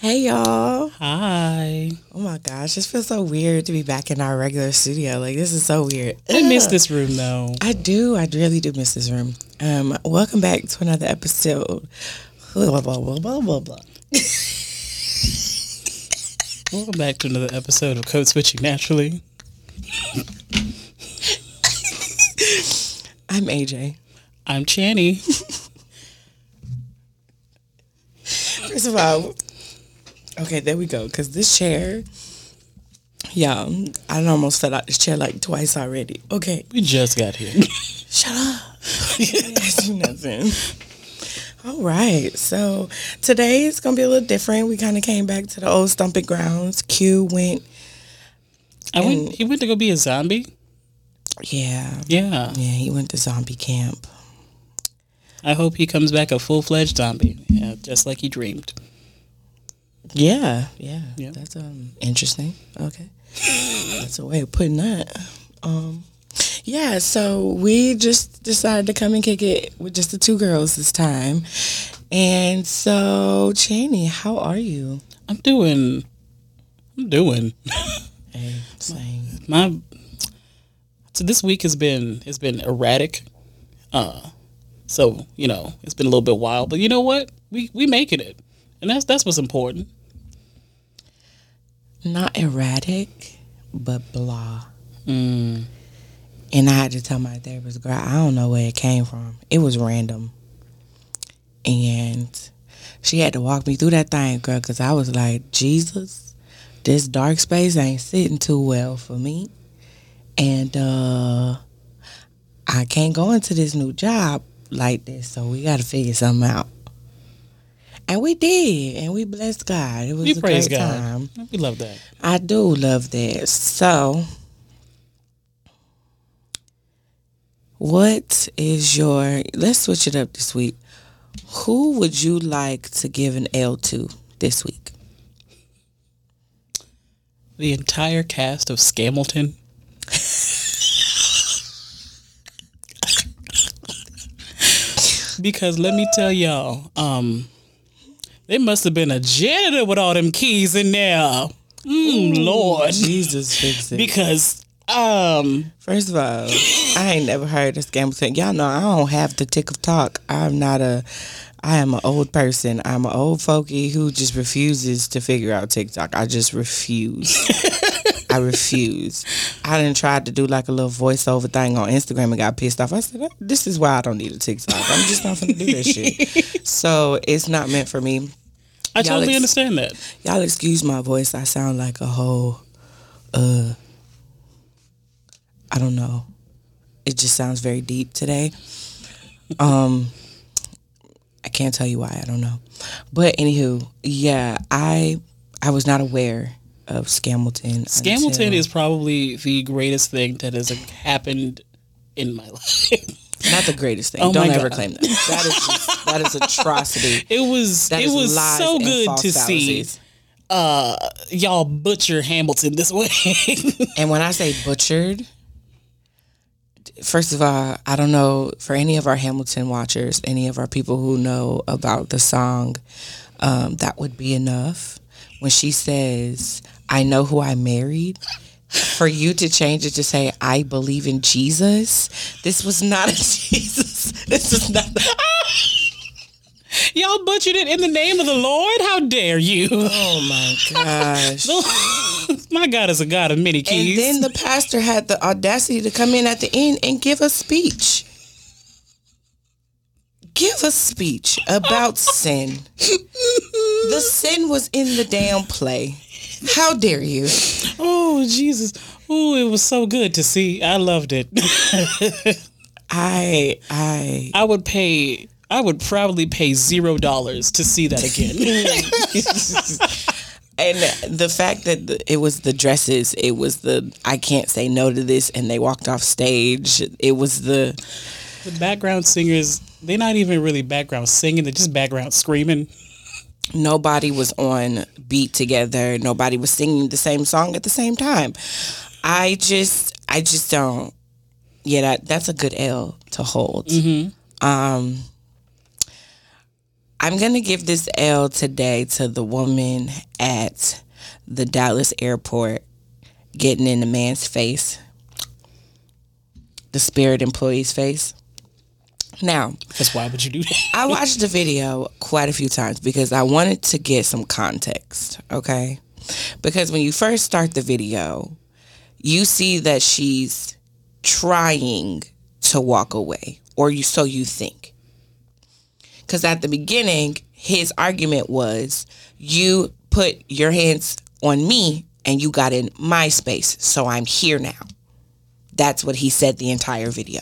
Hey y'all. Hi. Oh my gosh, this feels so weird to be back in our regular studio. Like this is so weird. I miss this room though. I do. I really do miss this room. Um, welcome back to another episode. Blah, blah, blah, blah, blah, blah. Welcome back to another episode of Code Switching Naturally. I'm AJ. I'm Channy. First of all, okay, there we go. Cause this chair, yeah, I almost fell out this chair like twice already. Okay, We just got here. shut up. Nothing. All right, so today is gonna be a little different. We kind of came back to the old stomping grounds. Q went, I went. He went to go be a zombie. yeah, Yeah. yeah, he went to zombie camp. I hope he comes back a full fledged zombie. Yeah, just like he dreamed. Yeah, yeah, Yeah. That's um interesting. Okay, that's a way of putting that. Um, yeah. So we just decided to come and kick it with just the two girls this time, and so Chaney, how are you? I'm doing. I'm doing. Hey, same. My. So this week has been has been erratic. Uh, so you know it's been a little bit wild, but you know what? We we making it, and that's that's what's important. Not erratic, but blah. Mm. And I had to tell my therapist, girl, I don't know where it came from. It was random. And she had to walk me through that thing, girl, because I was like, Jesus, this dark space ain't sitting too well for me. And uh I can't go into this new job like this, so we got to figure something out. And we did, and we blessed God. It was We a praise great God. time. We love that. I do love that. So, what is your? Let's switch it up this week. Who would you like to give an L to this week? The entire cast of Scamilton. because let me tell y'all, um, there must have been a janitor with all them keys in there. Mm, Lord. Jesus fix it. Because um First of all, I ain't never heard of Scamilton. Y'all know I don't have the tick of talk. I'm not a. I am an old person. I'm an old folky who just refuses to figure out TikTok. I just refuse. I refuse. I didn't try to do like a little voiceover thing on Instagram and got pissed off. I said, "This is why I don't need a TikTok. I'm just not gonna do this shit." So it's not meant for me. I totally ex- understand that. Y'all excuse my voice. I sound like a whole, uh, I don't know. It just sounds very deep today. Um, I can't tell you why. I don't know. But anywho, yeah, I I was not aware of Scamilton. Scamilton until- is probably the greatest thing that has happened in my life. Not the greatest thing. Oh don't ever God. claim that. That is just, that is atrocity. It was That it was so good to see uh y'all butcher Hamilton this way. And when I say butchered, first of all, I don't know for any of our Hamilton watchers, any of our people who know about the song, um, that would be enough. When she says, I know who I married, for you to change it to say, I believe in Jesus, this was not a Jesus. This is not. y'all butchered it in the name of the Lord. How dare you? Oh my gosh. my God is a God of many keys. And then the pastor had the audacity to come in at the end and give a speech. Give a speech about sin. The sin was in the damn play. How dare you? oh Jesus. Oh, it was so good to see. I loved it. I I I would pay I would probably pay zero dollars to see that again. and the fact that the, it was the dresses, it was the I can't say no to this, and they walked off stage. It was the the background singers, they're not even really background singing, they're just background screaming. Nobody was on beat together. Nobody was singing the same song at the same time. I just, I just don't. Yeah, that that's a good L to hold. Um, I'm gonna give this L today to the woman at the Dallas airport getting in the man's face, the Spirit employee's face. Now, Because why would you do that? I watched the video quite a few times because I wanted to get some context, okay? Because when you first start the video, you see that she's trying to walk away, or you so you think. Because at the beginning, his argument was, you put your hands on me and you got in my space, so I'm here now. That's what he said the entire video.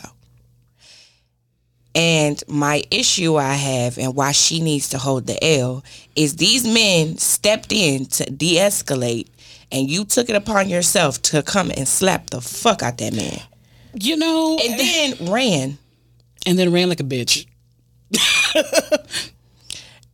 And my issue I have and why she needs to hold the L is these men stepped in to de escalate and you took it upon yourself to come and slap the fuck out that man. You know, And then ran. and then ran like a bitch.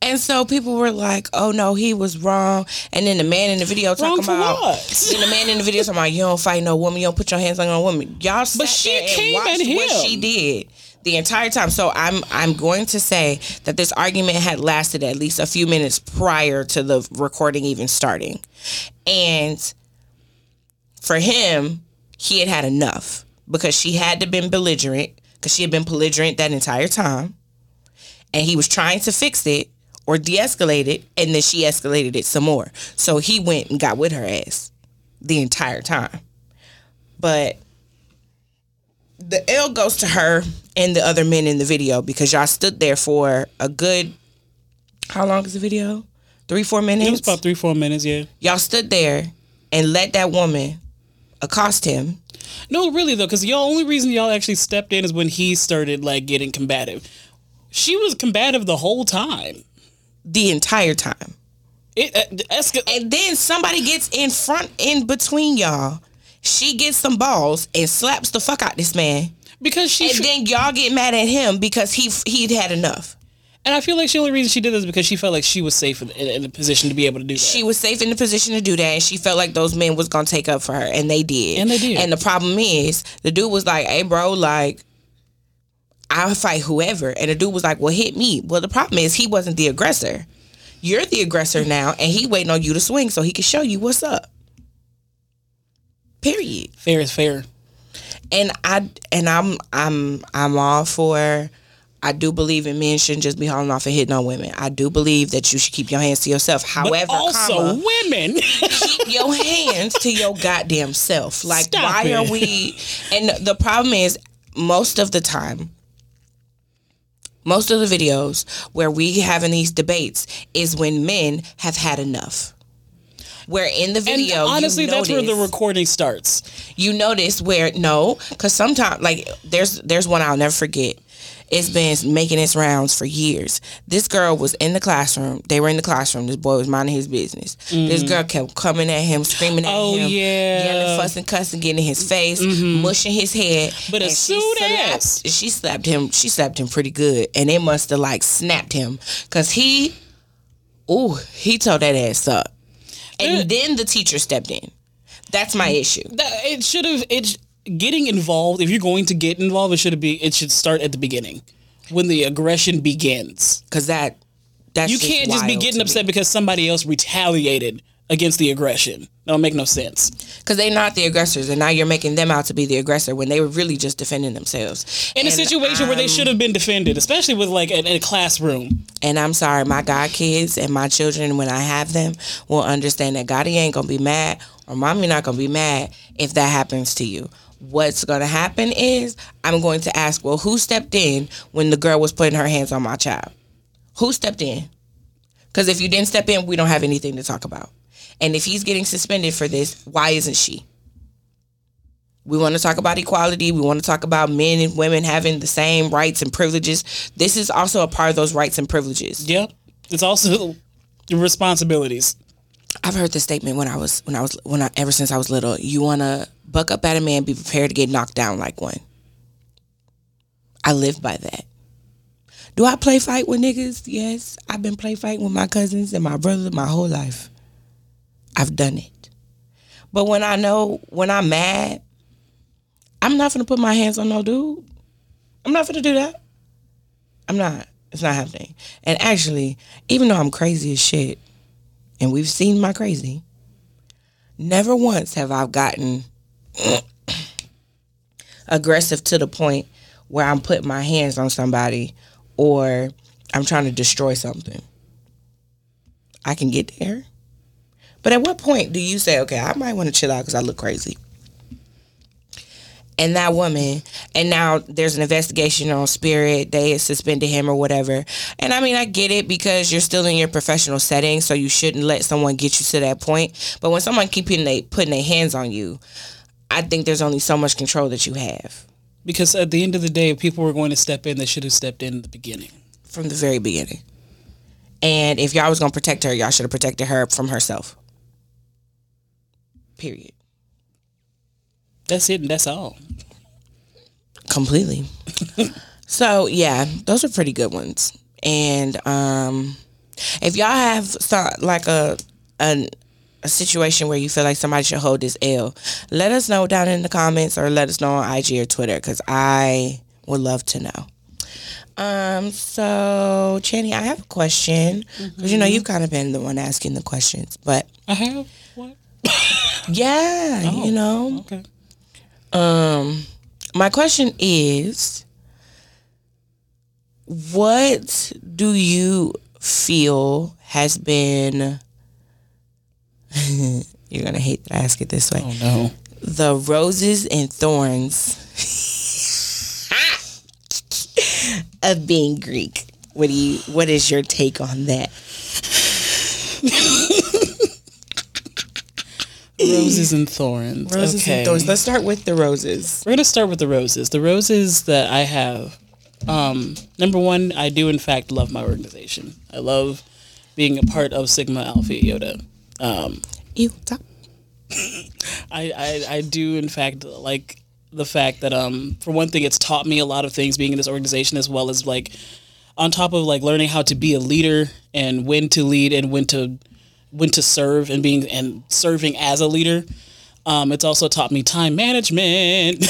And so people were like, oh no, he was wrong. And then the man in the video talking about what? then the man in the video talking about you don't fight no woman, you don't put your hands on no woman. Y'all sat she there and came watched at what she did the entire time. So I'm I'm going to say that this argument had lasted at least a few minutes prior to the recording even starting. And for him, he had had enough because she had to been belligerent because she had been belligerent that entire time. And he was trying to fix it or de-escalate it and then she escalated it some more. So he went and got with her ass the entire time. But the L goes to her and the other men in the video because y'all stood there for a good how long is the video? Three, four minutes? It was about three, four minutes, yeah. y'all stood there and let that woman accost him. No, really though, because the only reason y'all actually stepped in is when he started like getting combative. She was combative the whole time. the entire time. It uh, And then somebody gets in front, in between y'all. She gets some balls and slaps the fuck out this man. because she And then y'all get mad at him because he he'd had enough. and I feel like the only reason she did this is because she felt like she was safe in, in, in a position to be able to do that. She was safe in the position to do that, and she felt like those men was gonna take up for her, and they did. And they did. And the problem is, the dude was like, "Hey, bro, like." I'll fight whoever. And the dude was like, Well, hit me. Well, the problem is he wasn't the aggressor. You're the aggressor now, and he waiting on you to swing so he can show you what's up. Period. fair is fair. and I and I'm I'm I'm all for. I do believe in men shouldn't just be hauling off and hitting on women. I do believe that you should keep your hands to yourself. But However, also comma, women. keep your hands to your goddamn self. Like, Stop why it. are we? And the problem is, most of the time, most of the videos where we having these debates is when men have had enough. Where in the and video, honestly, you that's where the recording starts. you notice where no, because sometimes like there's there's one I'll never forget. It's been making its rounds for years. This girl was in the classroom. They were in the classroom. This boy was minding his business. This mm-hmm. girl kept coming at him, screaming at Oh, him, yeah. yelling, fussing, cussing, getting in his face, mm-hmm. mushing his head. But as And soon as- she slapped him, she slapped him pretty good, and it must have like snapped him because he, ooh, he tore that ass up. And then the teacher stepped in. That's my issue. That, it should have. It getting involved. If you're going to get involved, it should be. It should start at the beginning, when the aggression begins. Cause that that's You can't just be getting upset me. because somebody else retaliated against the aggression. Don't make no sense. Cause they're not the aggressors, and now you're making them out to be the aggressor when they were really just defending themselves. In a And situation where they should have been defended, especially with like in a classroom. And I'm sorry, my god kids and my children, when I have them, will understand that Gotti ain't gonna be mad or mommy not gonna be mad if that happens to you. What's gonna happen is I'm going to ask, well, who stepped in when the girl was putting her hands on my child? Who stepped in? Because if you didn't step in, we don't have anything to talk about. And if he's getting suspended for this, why isn't she? We want to talk about equality. We want to talk about men and women having the same rights and privileges. This is also a part of those rights and privileges. Yep. It's also the responsibilities. I've heard this statement when I was when I was when I ever since I was little. You want to buck up at a man, be prepared to get knocked down like one. I live by that. Do I play fight with niggas? Yes, I've been play fighting with my cousins and my brother my whole life. I've done it. But when I know when I'm mad, I'm not gonna put my hands on no dude. I'm not gonna do that. I'm not. It's not happening. And actually, even though I'm crazy as shit, and we've seen my crazy, never once have I gotten aggressive to the point where I'm putting my hands on somebody or I'm trying to destroy something. I can get there. But at what point do you say, okay, I might want to chill out because I look crazy? and that woman and now there's an investigation on spirit they suspended him or whatever. And i mean i get it because you're still in your professional setting so you shouldn't let someone get you to that point. But when someone keep putting, they, putting their hands on you i think there's only so much control that you have. Because at the end of the day, if people were going to step in, they should have stepped in at the beginning. from the very beginning. And if y'all was going to protect her y'all should have protected her from herself period That's it, and that's all. completely. so yeah, those are pretty good ones. And um, if y'all have some, like a, a a situation where you feel like somebody should hold this L, let us know down in the comments or let us know on IG or Twitter because I would love to know. Um, so Channy, I have a question because you know you've kind of been the one asking the questions, but I have what? Yeah, you know, Okay. um, my question is, what do you feel has been? you're gonna hate that I ask it this way. Oh no. The roses and thorns of being Greek. What do you? What is your take on that? Roses and thorns. Roses okay. and thorns. Let's start with the roses. We're gonna start with the roses. The roses that I have. Um, number one, I do in fact love my organization. I love being a part of Sigma Alpha Iota. Um, Ew. I, I, I do in fact like the fact that um for one thing it's taught me a lot of things being in this organization as well as like on top of like learning how to be a leader and when to lead and when to when to serve and being and serving as a leader um it's also taught me time management.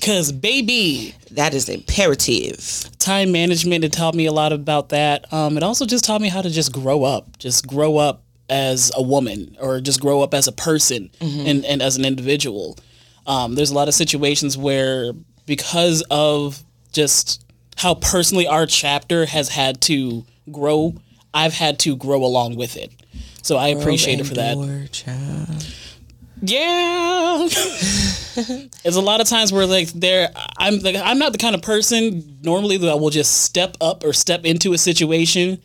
Cuz baby. That is imperative. time management it taught me a lot about that. Um, it also just taught me how to just grow up just grow up as a woman or just grow up as a person and, and as an individual. Um, there's a lot of situations where because of just how personally our chapter has had to grow i've had to grow along with it so i appreciate it for that child. yeah. There's a lot of times where like there I'm like I'm not the kind of person normally that will just step up or step into a situation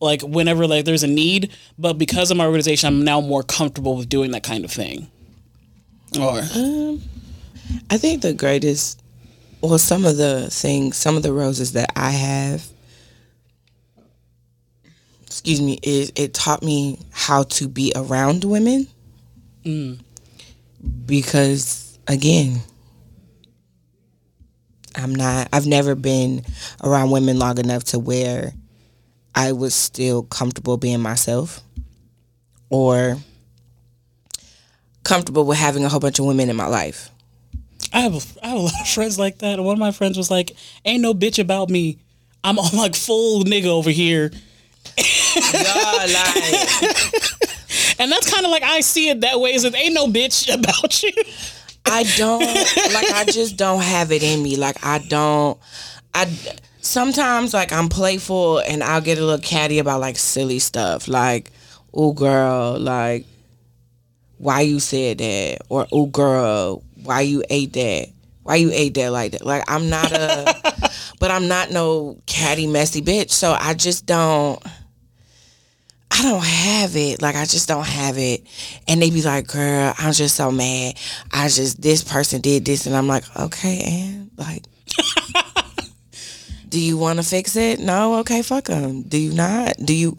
like whenever like there's a need, but because of my organization I'm now more comfortable with doing that kind of thing. Or um, I think the greatest, well, some of the things, some of the roses that I have, excuse me, is it taught me how to be around women. Mm. Because again, I'm not, I've never been around women long enough to where I was still comfortable being myself or comfortable with having a whole bunch of women in my life. I have a, I have a lot of friends like that. And one of my friends was like, "Ain't no bitch about me. I'm on like full nigga over here." Yeah, like And that's kind of like I see it that way. Is that ain't no bitch about you. I don't like I just don't have it in me. Like I don't I sometimes like I'm playful and I'll get a little catty about like silly stuff. Like, oh girl, like why you said that? Or oh girl, why you ate that? Why you ate that like that? Like I'm not a but I'm not no catty messy bitch. So I just don't I don't have it. Like I just don't have it. And they be like, girl, I'm just so mad. I just this person did this and I'm like, okay, and like Do you want to fix it? No, okay, fuck them. Do you not? Do you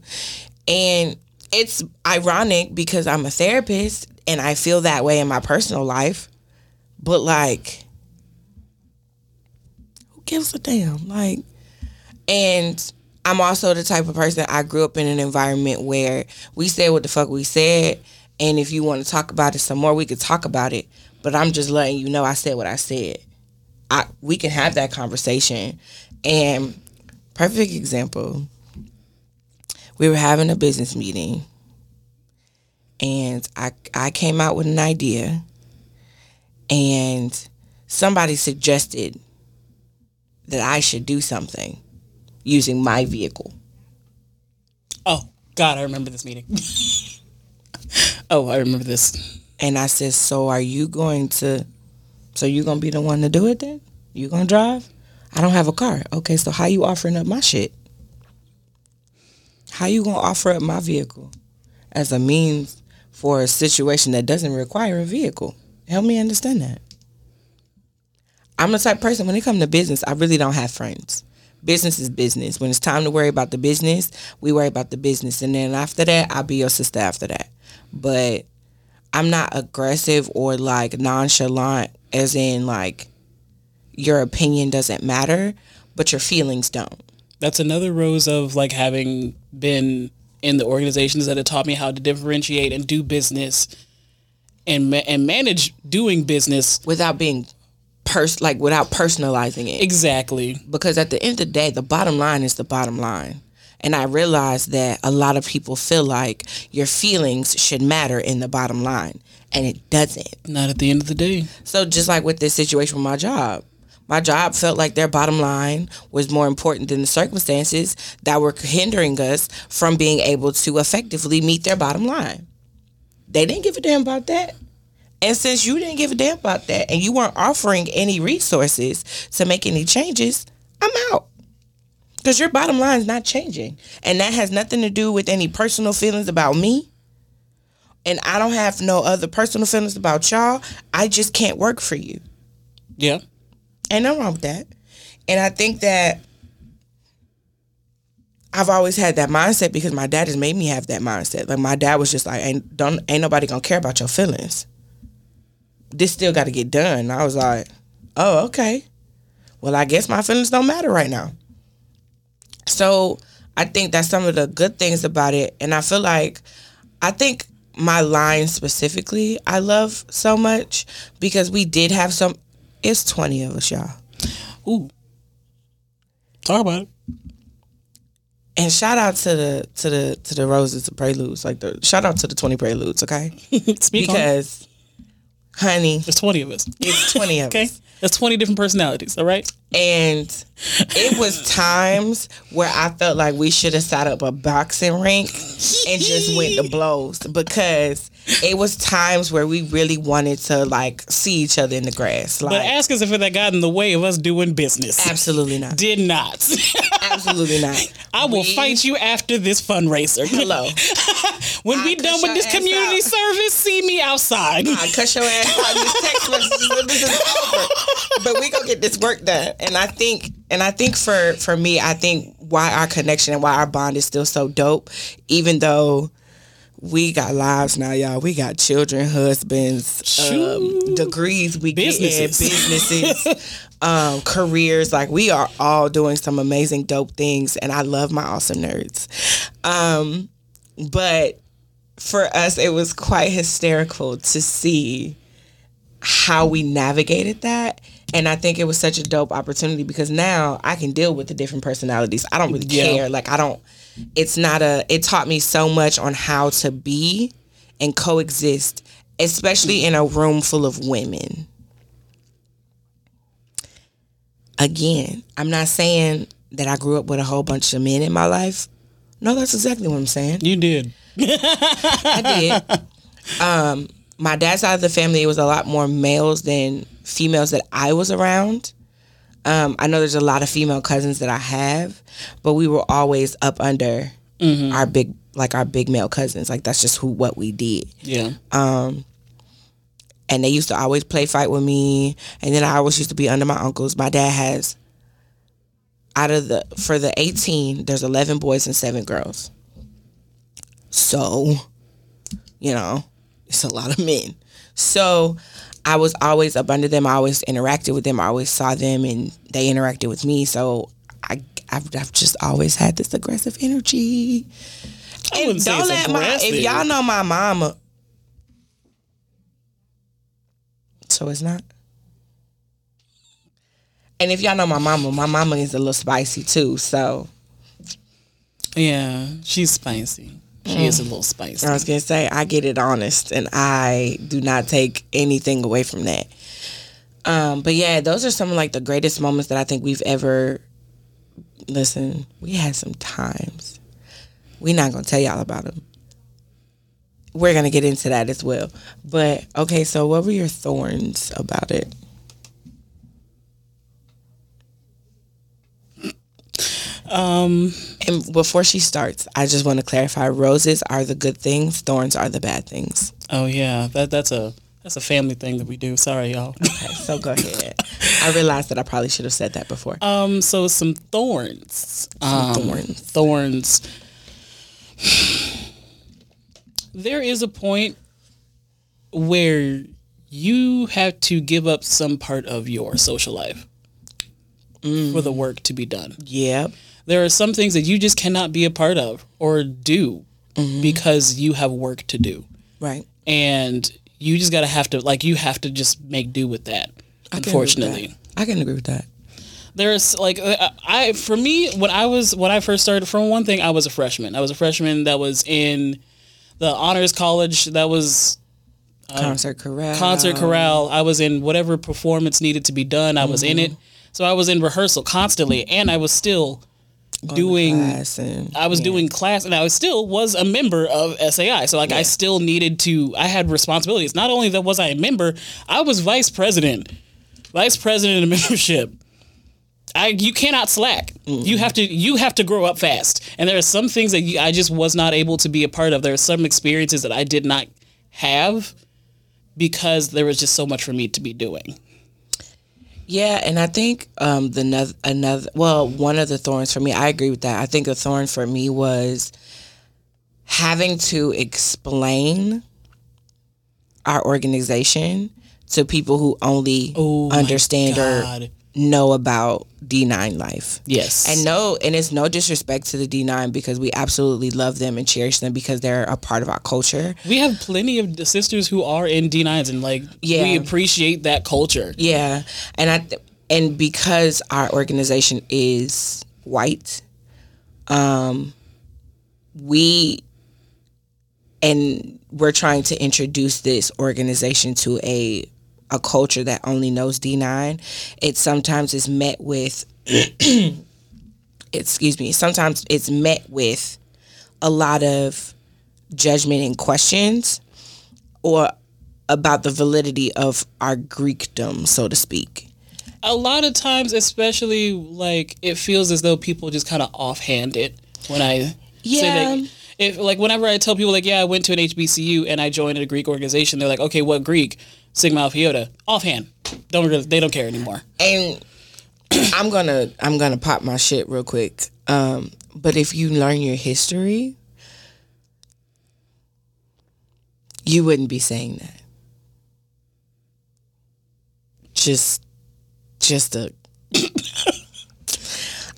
and it's ironic because I'm a therapist and I feel that way in my personal life. But like who gives a damn? Like and I'm also the type of person I grew up in an environment where we said what the fuck we said, and if you want to talk about it some more, we could talk about it. But I'm just letting you know I said what I said. I we can have that conversation, and perfect example. We were having a business meeting and I I came out with an idea and somebody suggested that I should do something using my vehicle. Oh God, I remember this meeting. oh, I remember this. And I said, "So are you going to so you going to be the one to do it then? You going to drive? I don't have a car. Okay, so how you offering up my shit? How you going to offer up my vehicle as a means for a situation that doesn't require a vehicle? Help me understand that. I'm the type of person when it comes to business, I really don't have friends. Business is business. When it's time to worry about the business, we worry about the business. And then after that, I'll be your sister after that. But I'm not aggressive or like nonchalant as in like your opinion doesn't matter, but your feelings don't. That's another rose of like having been in the organizations that have taught me how to differentiate and do business and ma- and manage doing business without being pers like without personalizing it. Exactly. Because at the end of the day, the bottom line is the bottom line. And I realized that a lot of people feel like your feelings should matter in the bottom line, and it doesn't. Not at the end of the day. So just like with this situation with my job, my job felt like their bottom line was more important than the circumstances that were hindering us from being able to effectively meet their bottom line. They didn't give a damn about that. And since you didn't give a damn about that and you weren't offering any resources to make any changes, I'm out. Because your bottom line is not changing. And that has nothing to do with any personal feelings about me. And I don't have no other personal feelings about y'all. I just can't work for you. Yeah. Ain't nothing wrong with that. And I think that I've always had that mindset because my dad has made me have that mindset. Like my dad was just like, ain't don't ain't nobody gonna care about your feelings. This still gotta get done. I was like, oh, okay. Well, I guess my feelings don't matter right now. So I think that's some of the good things about it. And I feel like I think my line specifically I love so much because we did have some it's 20 of us, y'all. Ooh. Talk about it. And shout out to the to the to the roses the preludes, like the shout out to the 20 preludes, okay? Because honey, There's 20 of us. it's 20 of us. Okay. us. That's 20 different personalities. All right. And it was times where I felt like we should have set up a boxing rink and just went to blows because it was times where we really wanted to like see each other in the grass. Like But ask us if that got in the way of us doing business. absolutely not. Did not. Absolutely not. I will We- fight you after this fundraiser. Hello. When I we done with this community out. service, see me outside. I cut your ass out these text messages this is over. But we gonna get this work done. And I think and I think for for me, I think why our connection and why our bond is still so dope, even though we got lives now, y'all. We got children, husbands, um, degrees, we Businesses. get businesses, um, careers. Like we are all doing some amazing, dope things, and I love my awesome nerds. Um, but for us, it was quite hysterical to see how we navigated that. And I think it was such a dope opportunity because now I can deal with the different personalities. I don't really Yeah. care. Like I don't it's not a it taught me so much on how to be and coexist, especially in a room full of women. Again, I'm not saying that I grew up with a whole bunch of men in my life. No, that's exactly what I'm saying. You did. I did. Um, my dad's side of the family it was a lot more males than females that I was around. Um, I know there's a lot of female cousins that I have, but we were always up under our big like our big male cousins. Like that's just who what we did. Yeah. And they used to always play fight with me, and then I always used to be under my uncles. My dad has out of the for the 18, there's 11 boys and 7 girls. So, you know, it's a lot of men. So, I was always up under them. I always interacted with them. I always saw them and they interacted with me. So, I I've, I've just always had this aggressive energy. And it's let my if y'all know my mama. So it's not. And if y'all know my mama, my mama is a little spicy too. So Yeah, she's spicy. She is a little spicy. I was gonna say I get it honest, and I do not take anything away from that. Um, but yeah, those are some of like the greatest moments that I think we've ever. Listen, we had some times. We're not gonna tell y'all about them. We're gonna get into that as well. But okay, so what were your thorns about it? Um, And before she starts, I just want to clarify: roses are the good things, thorns are the bad things. oh yeah, that that's a that's a family thing that we do. Sorry, y'all. Okay, so go ahead. I realized that I probably should have said that before. Um, so some thorns. um, thorns. Thorns. There is a point where you have to give up some part of your social life for the work to be done. Yep. There are some things that you just cannot be a part of or do mm-hmm. because you have work to do. Right. And you just got to have to like you have to just make do with that. I with Unfortunately that. I can agree with that. there's like uh, I for me when I was when I first started from one thing I was a freshman. I was a freshman that was in the honors college that was uh, concert chorale. concert chorale. I was in whatever performance needed to be done. I was in it. Mm-hmm. So I was in rehearsal constantly and I was still doing class and I was doing class and I was still was a member of SAI. So like I still needed to I had responsibilities. Not only that was I a member, I was vice president. Vice president of membership. I you cannot slack. You have to you have to grow up fast. And there are some things that you, I just was not able to be a part of. There are some experiences that I did not have because there was just so much for me to be doing. Yeah, and I think um, the another, another well, one of the thorns for me, I agree with that. I think a thorn for me was having to explain our organization to people who only Oh understand or. Know about D9 life. Yes. And no, and it's no disrespect to the D9 because we absolutely love them and cherish them because they're a part of our culture. we have plenty of sisters who are in D9s and like Yeah. we appreciate that culture. Yeah, and I th- and because our organization is white, um, we and we're trying to introduce this organization to a a culture that only knows D9. It sometimes is met with excuse me, sometimes it's met with a lot of judgment and questions or about the validity of our Greekdom, so to speak. a lot of times especially like it feels as though people just kind of offhand it when i say Yeah. that if like whenever i tell people like yeah i went to an hbcu and i joined a greek organization they're like okay what greek sigma alpha offhand don't really, they don't care anymore And I'm gonna I'm gonna pop my shit real quick. Um, but if you learn your history, you wouldn't be saying that. Just just a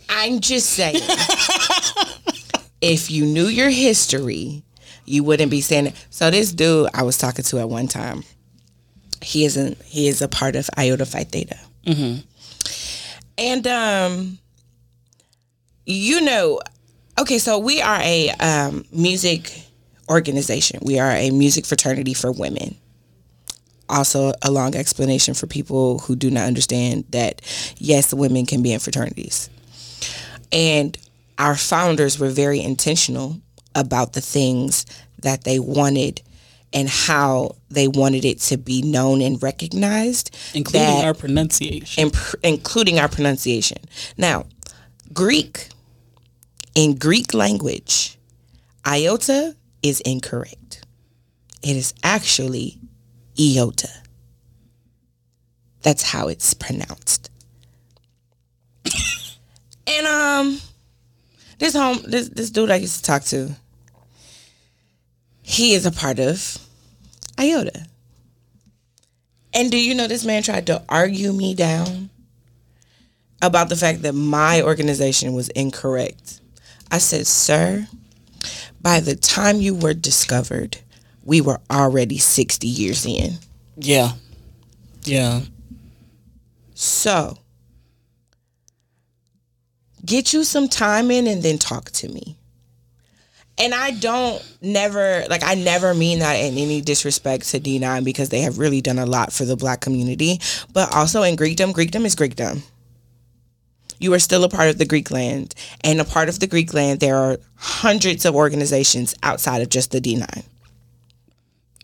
I'm just saying. if you knew your history, you wouldn't be saying it. So this dude I was talking to at one time, he isn't he is a part of Iota Phi Theta. And um you know, okay, so we are a um music organization. We are a music fraternity for women. Also a long explanation for people who do not understand that yes, women can be in fraternities. And our founders were very intentional about the things that they wanted and how they wanted it to be known and recognized including that- our pronunciation imp- including our pronunciation. Now, Greek, in Greek language, iota is incorrect. It is actually iota. That's how it's pronounced. and um, this home, this this dude I used to talk to, he is a part of iota. And do you know this man tried to argue me down about the fact that my organization was incorrect? I said, Sir, by the time you were discovered, we were already 60 years in. yeah yeah So, get you some time in and then talk to me. And I don't never like I never mean that in any disrespect to D9 because they have really done a lot for the black community. But also in Greekdom, Greekdom is Greekdom. You are still a part of the Greek land. And a part of the Greek land, there are hundreds of organizations outside of just the D9.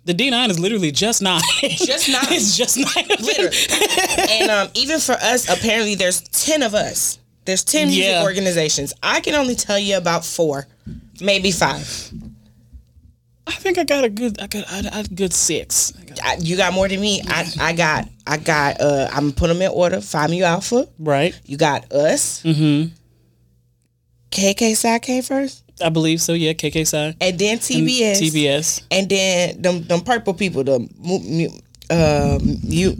The D9 is literally just nine. Just nine. it's just nine. Literally. and um, even for us, apparently there's 10 of us. There's 10 music Yeah. organizations. I can only tell you about four, maybe five. I think I got a good. I got I, I, a good six. I got- I, you got more than me. I, I got, I got, uh, I'm gonna put them in order. Phi Mu Alpha. right. You got us. Mm-hmm. KKPsi came first. I believe so. Yeah. KKPsi. And then TBS. TBS. And then them, them purple people, the uh, mu, mu,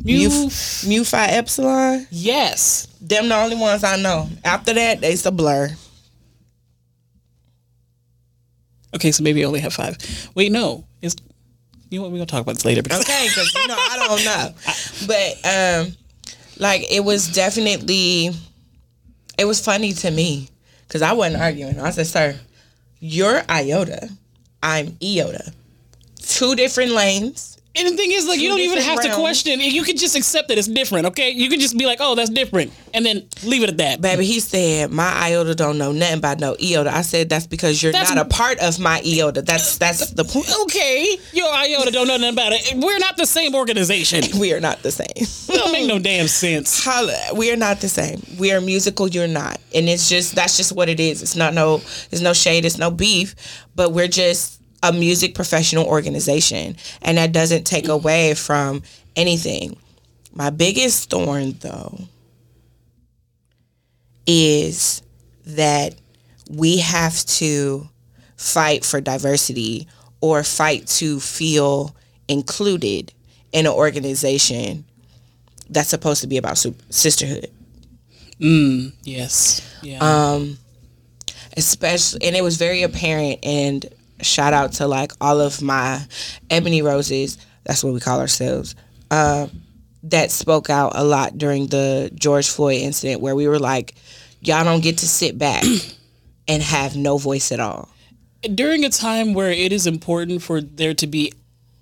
Mu- mu Phi Epsilon. Yes. Them the only ones I know. After that, they's a blur. Okay, so maybe I only have five. Wait, no. It's you know what? We're gonna talk about this later. Because Okay, because you know I don't know, but um, like it was definitely, it was funny to me because I wasn't arguing. I said, "Sir, you're Iota, I'm Iota, two different lanes." And the thing is, like, you don't even have to realms. question. You can just accept that it's different. Okay, you can just be like, "Oh, that's different," and then leave it at that. Baby, he said my iota don't know nothing about no iota. I said that's because you're That's- not a part of my iota. That's that's the point. Okay, your iota don't know nothing about it. We're not the same organization. We are not the same. It don't make no damn sense. Holla, we are not the same. We are musical. You're not, and it's just that's just what it is. It's not no, there's no shade. It's no beef, but we're just a music professional organization, and that doesn't take away from anything. My biggest thorn, though, is that we have to fight for diversity or fight to feel included in an organization that's supposed to be about sisterhood. Mm, yes. Yeah. Um, especially and it was very apparent and shout out to like all of my ebony roses that's what we call ourselves uh, that spoke out a lot during the george floyd incident where we were like y'all don't get to sit back and have no voice at all. During a time where it is important for there to be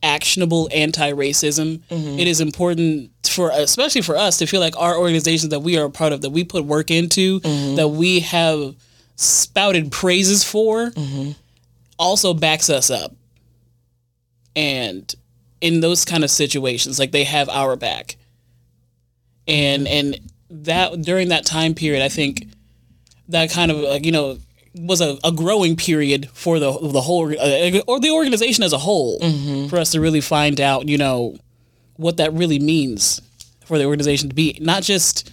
actionable anti-racism mm-hmm. it is important for especially for us to feel like our organizations that we are a part of that we put work into mm-hmm. that we have spouted praises for mm-hmm. Also backs us up. And in those kind of situations like they have our back. And and that during that time period i think that kind of like you know was a, a growing period for the the whole uh, or the organization as a whole for us to really find out you know what that really means for the organization to be. Not just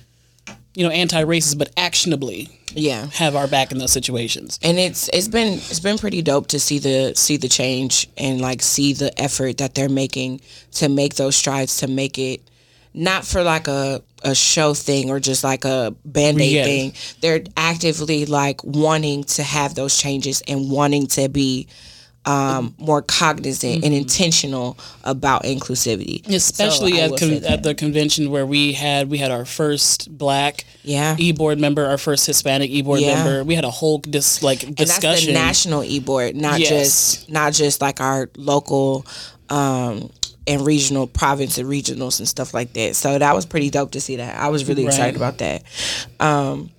you know anti-racist but actionably yeah. have our back in those situations. And it's it's been it's been pretty dope to see the see the change and like see the effort that they're making to make those strides to make it not for like a a show thing or just like a band-aid Yeah. thing. They're actively like wanting to have those changes and wanting to be um, more cognizant and intentional about inclusivity. Mm-hmm. especially So at, con- at the convention where we had we had our first black Yeah. e-board member our first hispanic e-board Yeah. member. We had a whole dis- like and that's discussion. the national e-board not Yes. just not just like our local um and regional province and regionals and stuff like that. So that was pretty dope to see that. I was really excited about that. Um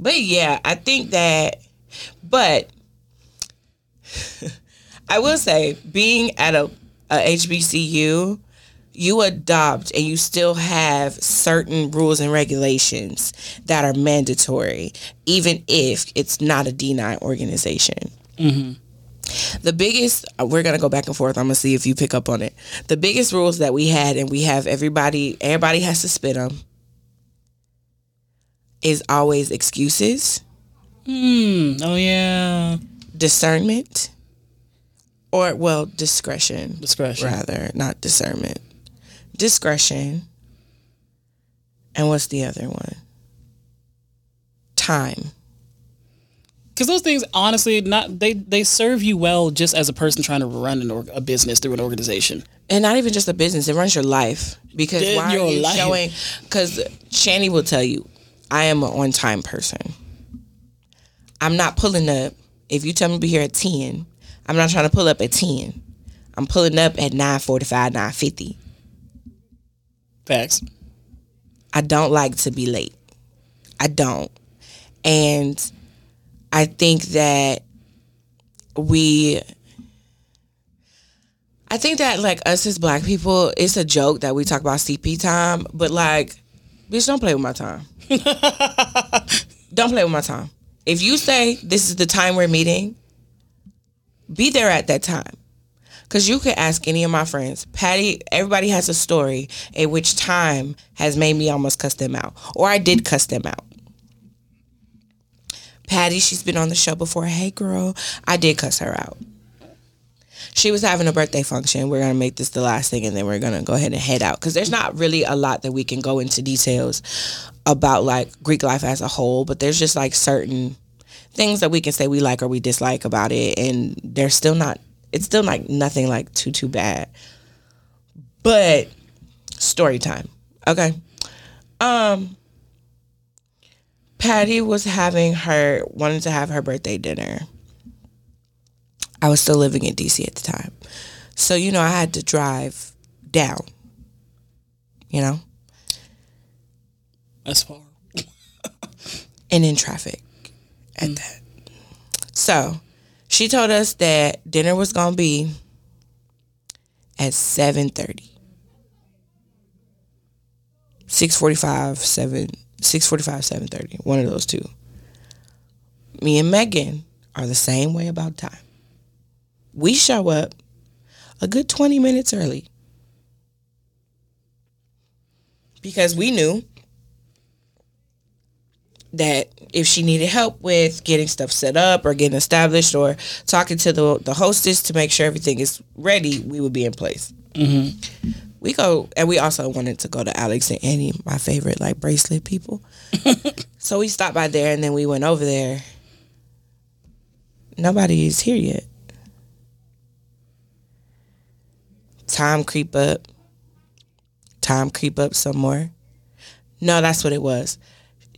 but yeah i think that but i will say being at a, a hbcu you adopt and you still have certain rules and regulations that are mandatory, even if it's not a D9 organization. Mm-hmm. The biggest, we're gonna go back and forth. I'm gonna see if you pick up on it. The biggest rules that we had, and we have everybody, everybody has to spit them, is always excuses, hmm. oh yeah discernment, or well, discretion. Discretion. rather, not discernment. Discretion. And what's the other one? Time. because those things honestly not they they serve you well just as a person trying to run an or- a business through an organization And not even just a business, it runs your life. Because why are you life. showing? Because Shani will tell you, I am an on time person. I'm not pulling up. If you tell me to be here at 10, I'm not trying to pull up at 10. I'm pulling up at 9:45, 9:50. Facts. I don't like to be late. I don't. And I think that we I think that like us as black people, it's a joke that we talk about CP time, but like, bitch, don't play with my time. don't play with my time. If you say this is the time we're meeting, be there at that time. Cause you could ask any of my friends. Patty, everybody has a story at which time has made me almost cuss them out. Or I did cuss them out. Patty, she's been on the show before. Hey girl, I did cuss her out. She was having a birthday function. We're gonna make this the last thing and then we're gonna go ahead and head out. Cause there's not really a lot that we can go into details about like Greek life as a whole, but there's just like certain things that we can say we like or we dislike about it and they're still not it's still like nothing like too too bad. But story time. Okay. Um Patty was having her wanted to have her birthday dinner. I was still living in DC at the time. So, you know, I had to drive down. You know? That's far. and in traffic at that. So she told us that dinner was gonna be at seven thirty. Six forty five, seven six forty five, seven thirty. One of those two. Me and Megan are the same way about time. We show up a good twenty minutes early. Because we knew that if she needed help with getting stuff set up or getting established or talking to the the hostess to make sure everything is ready, we would be in place. Mm-hmm. We go, and we also wanted to go to Alex and Ani, my favorite like bracelet people. so we stopped by there, and then we went over there. Nobody is here yet. Time creep up. Time creep up some more. No, that's what it was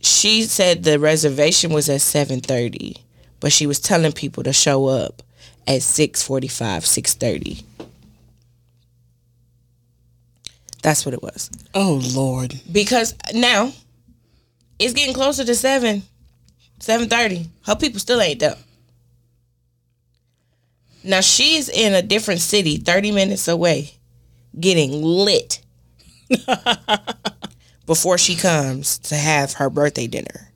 she said the reservation was at 7.30 but she was telling people to show up at 6.45 6.30 that's what it was. Oh Lord. because now it's getting closer to 7 7.30 her people still ain't there. Now she's in a different city 30 minutes away getting lit before she comes to have her birthday dinner.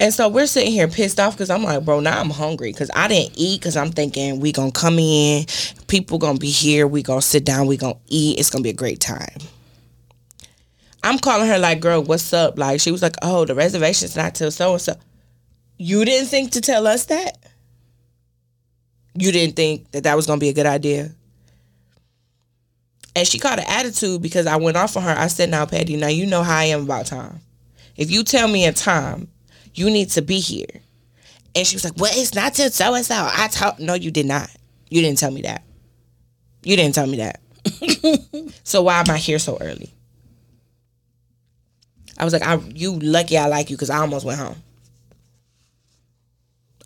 And so we're sitting here pissed off because I'm like, bro, now I'm hungry because I didn't eat because I'm thinking we gonna come in, people gonna be here, we gonna sit down, we gonna eat, it's gonna be a great time. I'm calling her like, girl, what's up? Like she was like, oh, the reservation's not till so and so. You didn't think to tell us that? You didn't think that that was gonna be a good idea? And she caught an attitude because I went off on her. I said, now, Patty, now you know how I am about time. If you tell me in time, you need to be here. And she was like, well, it's not till so and so. I told, no, you did not. You didn't tell me that. You didn't tell me that. so why am I here so early? I was like, I, you lucky I like you because I almost went home.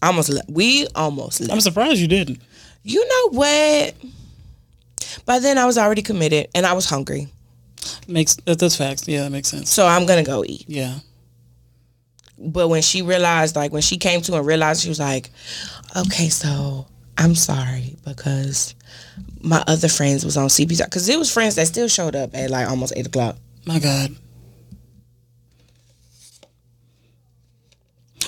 I almost le- we almost left. I'm surprised you didn't. You know what? By then I was already committed and I was hungry. Makes that, that's facts. Yeah, that makes sense. So I'm gonna go eat. Yeah. But when she realized, like when she came to and realized, she was like, "Okay, so I'm sorry because my other friends was on CP because it was friends that still showed up at like almost eight o'clock. My God.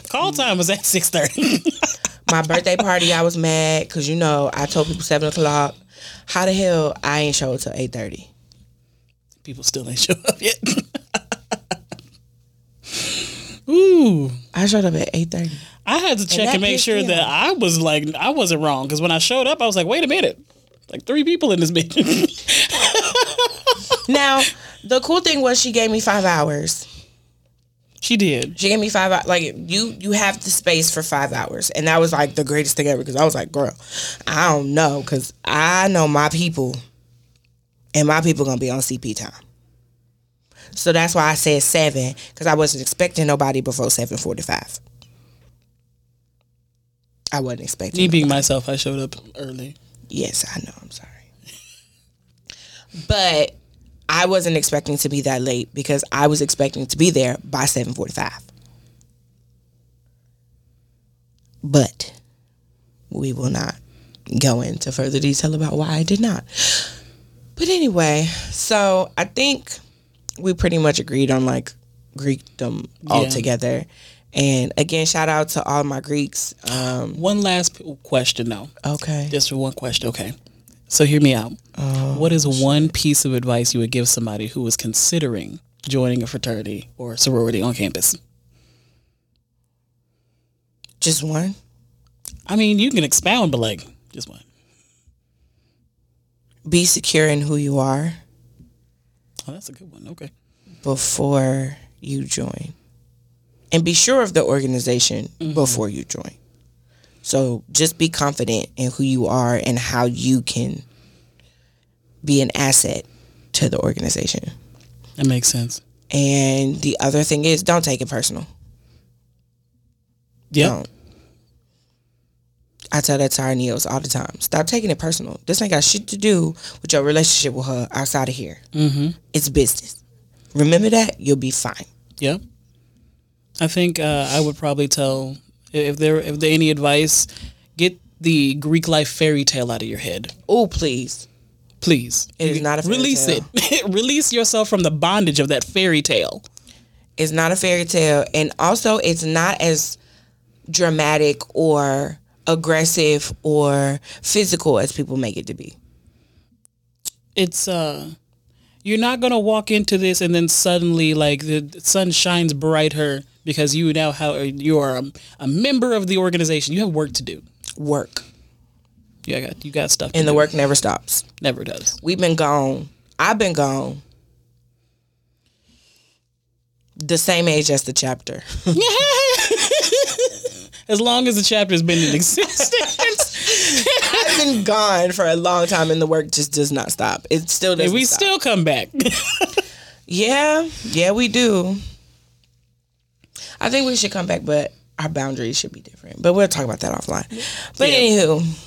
Call time was at six thirty. My birthday party, I was mad because you know I told people seven o'clock. How the hell I ain't show up till eight thirty? People still ain't show up yet. Ooh. I showed up at eight thirty. I had to check that and make sure that. I was like I wasn't wrong because when I showed up, I was like, wait a minute, like three people in this bitch. Now the cool thing was she gave me five hours. She did. She gave me five hours. Like you, you have the space for five hours, and that was like the greatest thing ever. Because I was like, girl, I don't know, because I know my people, and my people gonna be on CP time. So that's why I said seven, because I wasn't expecting nobody before seven forty-five. I wasn't expecting. Me being myself, I showed up early. Yes, I know. I'm sorry. But I wasn't expecting to be that late because I was expecting to be there by 7:45. But we will not go into further detail about why I did not. But anyway, so I think we pretty much agreed on like Greekdom altogether. And again, shout out to all my Greeks. Um, One last question, though. okay. Just for one question. Okay. So hear me out. Oh, what is one piece of advice you would give somebody who is considering joining a fraternity or sorority on campus? Just one. I mean, you can expound, but like, just one. Be secure in who you are Oh, that's a good one. Okay. before you join. And be sure of the organization mm-hmm. before you join. So just be confident in who you are and how you can be an asset to the organization. That makes sense. And the other thing is don't take it personal. Yeah. I tell that to our neos all the time. Stop taking it personal. This ain't got shit to do with your relationship with her outside of here. Mm-hmm. It's business. Remember that, you'll be fine. Yeah. I think uh, I would probably tell if there if there any advice, get the Greek life fairy tale out of your head, Oh, please. Please. It is not a fairy release tale. it. release yourself from the bondage of that fairy tale. It's not a fairy tale. And also, it's not as dramatic or aggressive or physical as people make it to be. It's uh you're not gonna walk into this and then suddenly like the sun shines brighter because you now have you are a, a member of the organization. You have work to do. Work. You got you got stuff. And the do. work never stops. never does. We've been gone. I've been gone. The same age as the chapter. As long as the chapter's been in existence, I've been gone for a long time and the work just does not stop. It still doesn't we stop. still come back. Yeah, yeah, we do. I think we should come back, but our boundaries should be different. But we'll talk about that offline. But Yeah. anywho,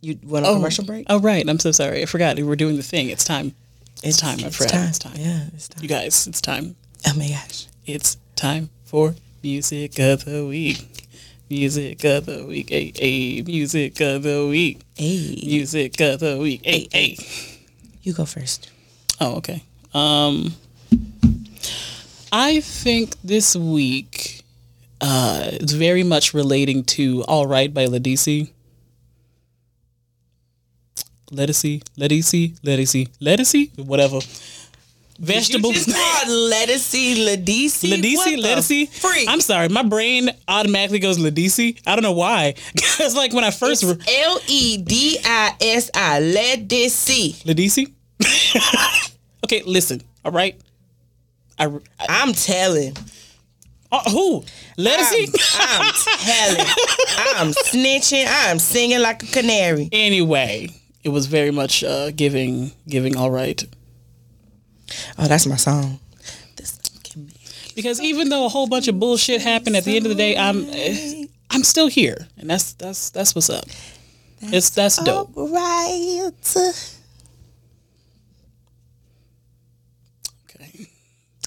you want a commercial break? Oh right, I'm so sorry. I forgot we were doing the thing. It's time. It's, time, my friend. It's time. Yeah, it's time. You guys, it's time. Oh my gosh. It's time for music of the week. Music of the week. Hey, hey, music of the week. Hey, Music of the week. Hey, hey. you go first. Oh, okay. Um, I think this week uh, is very much relating to "All Right" by Ledisi. Lettucey, lettucey, lettucey, lettucey, whatever. Vegetables. You called lettucey. Ledisi, Ledisi. Freak. I'm sorry, my brain automatically goes Ledisi. I don't know why. It's like when I first L E D I S I ledisi. Ledisi. okay, listen. All right. I, I I'm telling. uh, who Ledisi. I'm telling. I'm snitching. I'm singing like a canary. anyway, it was very much uh, giving, giving. All right. Oh, that's my song. This can be Because even though a whole bunch of bullshit happened, at the end of the day, I'm eh, I'm still here, and that's that's that's what's up. it's that's dope. right. Okay.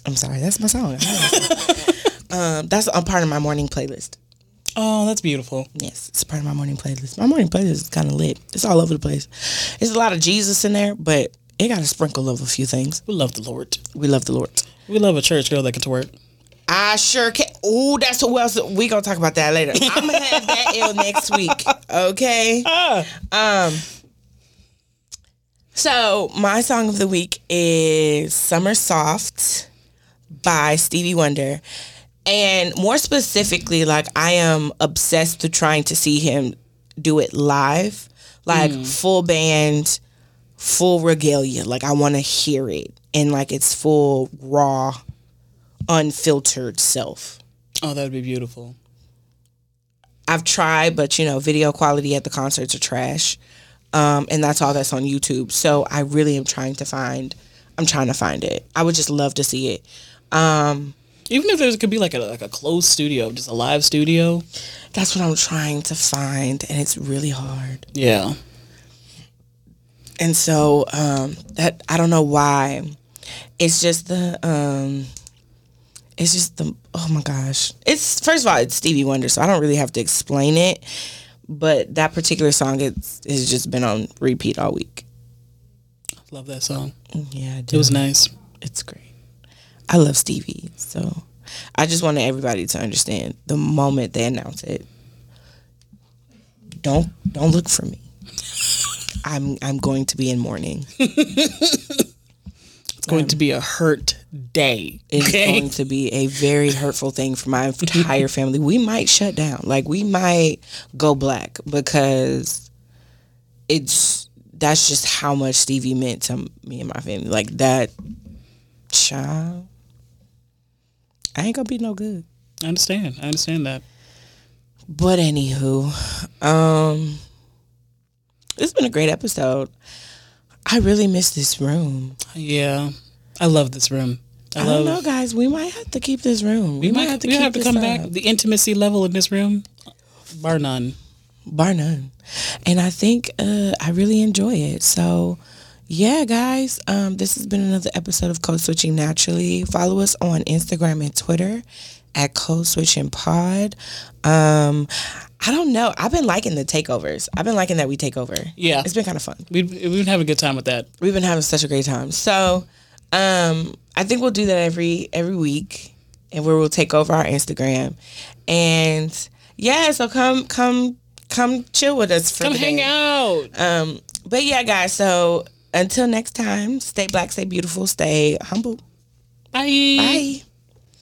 I'm sorry. That's my song. um, that's a part of my morning playlist. Oh, that's beautiful. Yes, it's part of my morning playlist. My morning playlist is kind of lit. It's all over the place. There's a lot of Jesus in there, but it got a sprinkle of a few things. We love the Lord. We love the Lord. We love a church girl that can twerk. I sure can. Ooh, that's who else. We gonna talk about that later. I'm gonna have that ill next week. Okay. Um. So my song of the week is "Summer Soft" by Stevie Wonder, and more specifically, like I am obsessed to trying to see him do it live, like full band, full regalia. Like I want to hear it and like its full raw unfiltered self. Oh, that would be beautiful. I've tried, but you know, video quality at the concerts are trash. Um, and that's all that's on YouTube. So I really am trying to find I'm trying to find it. I would just love to see it. Um, Even if there could be like a like a closed studio, just a live studio. That's what I'm trying to find, and it's really hard. Yeah. And so um, that I don't know why. It's just the um, it's just the oh my gosh. It's first of all it's Stevie Wonder, so I don't really have to explain it. But that particular song it's has just been on repeat all week. Love that song. Yeah, I do. It was nice. It's great. I love Stevie, so I just wanted everybody to understand the moment they announce it. Don't don't look for me. I'm I'm going to be in mourning. It's going to be a hurt day. It's Okay. going to be a very hurtful thing for my entire family. We might shut down. Like we might go black because it's that's just how much Stevie meant to me and my family. Like that child. I ain't gonna be no good. I understand. I understand that. But anywho, um it's been a great episode. I really miss this room. Yeah. I love this room. I, I love don't know, guys. We might have to keep this room. We, We might have to, we keep have to come up. back. The intimacy level in this room, bar none. bar none. And I think uh, I really enjoy it. So, yeah, guys, um, this has been another episode of Code Switching Naturally. Follow us on Instagram and Twitter at Code Switching Pod. Um, I don't know. I've been liking the takeovers. I've been liking that we take over. Yeah. it's been kind of fun. We've, we've been having a good time with that. We've been having such a great time. So, um, I think we'll do that every every week, and where we'll take over our Instagram, and yeah, so come come come chill with us for Come hang out. Um, but yeah, guys. So until next time, stay black, stay beautiful, stay humble. Bye. Bye.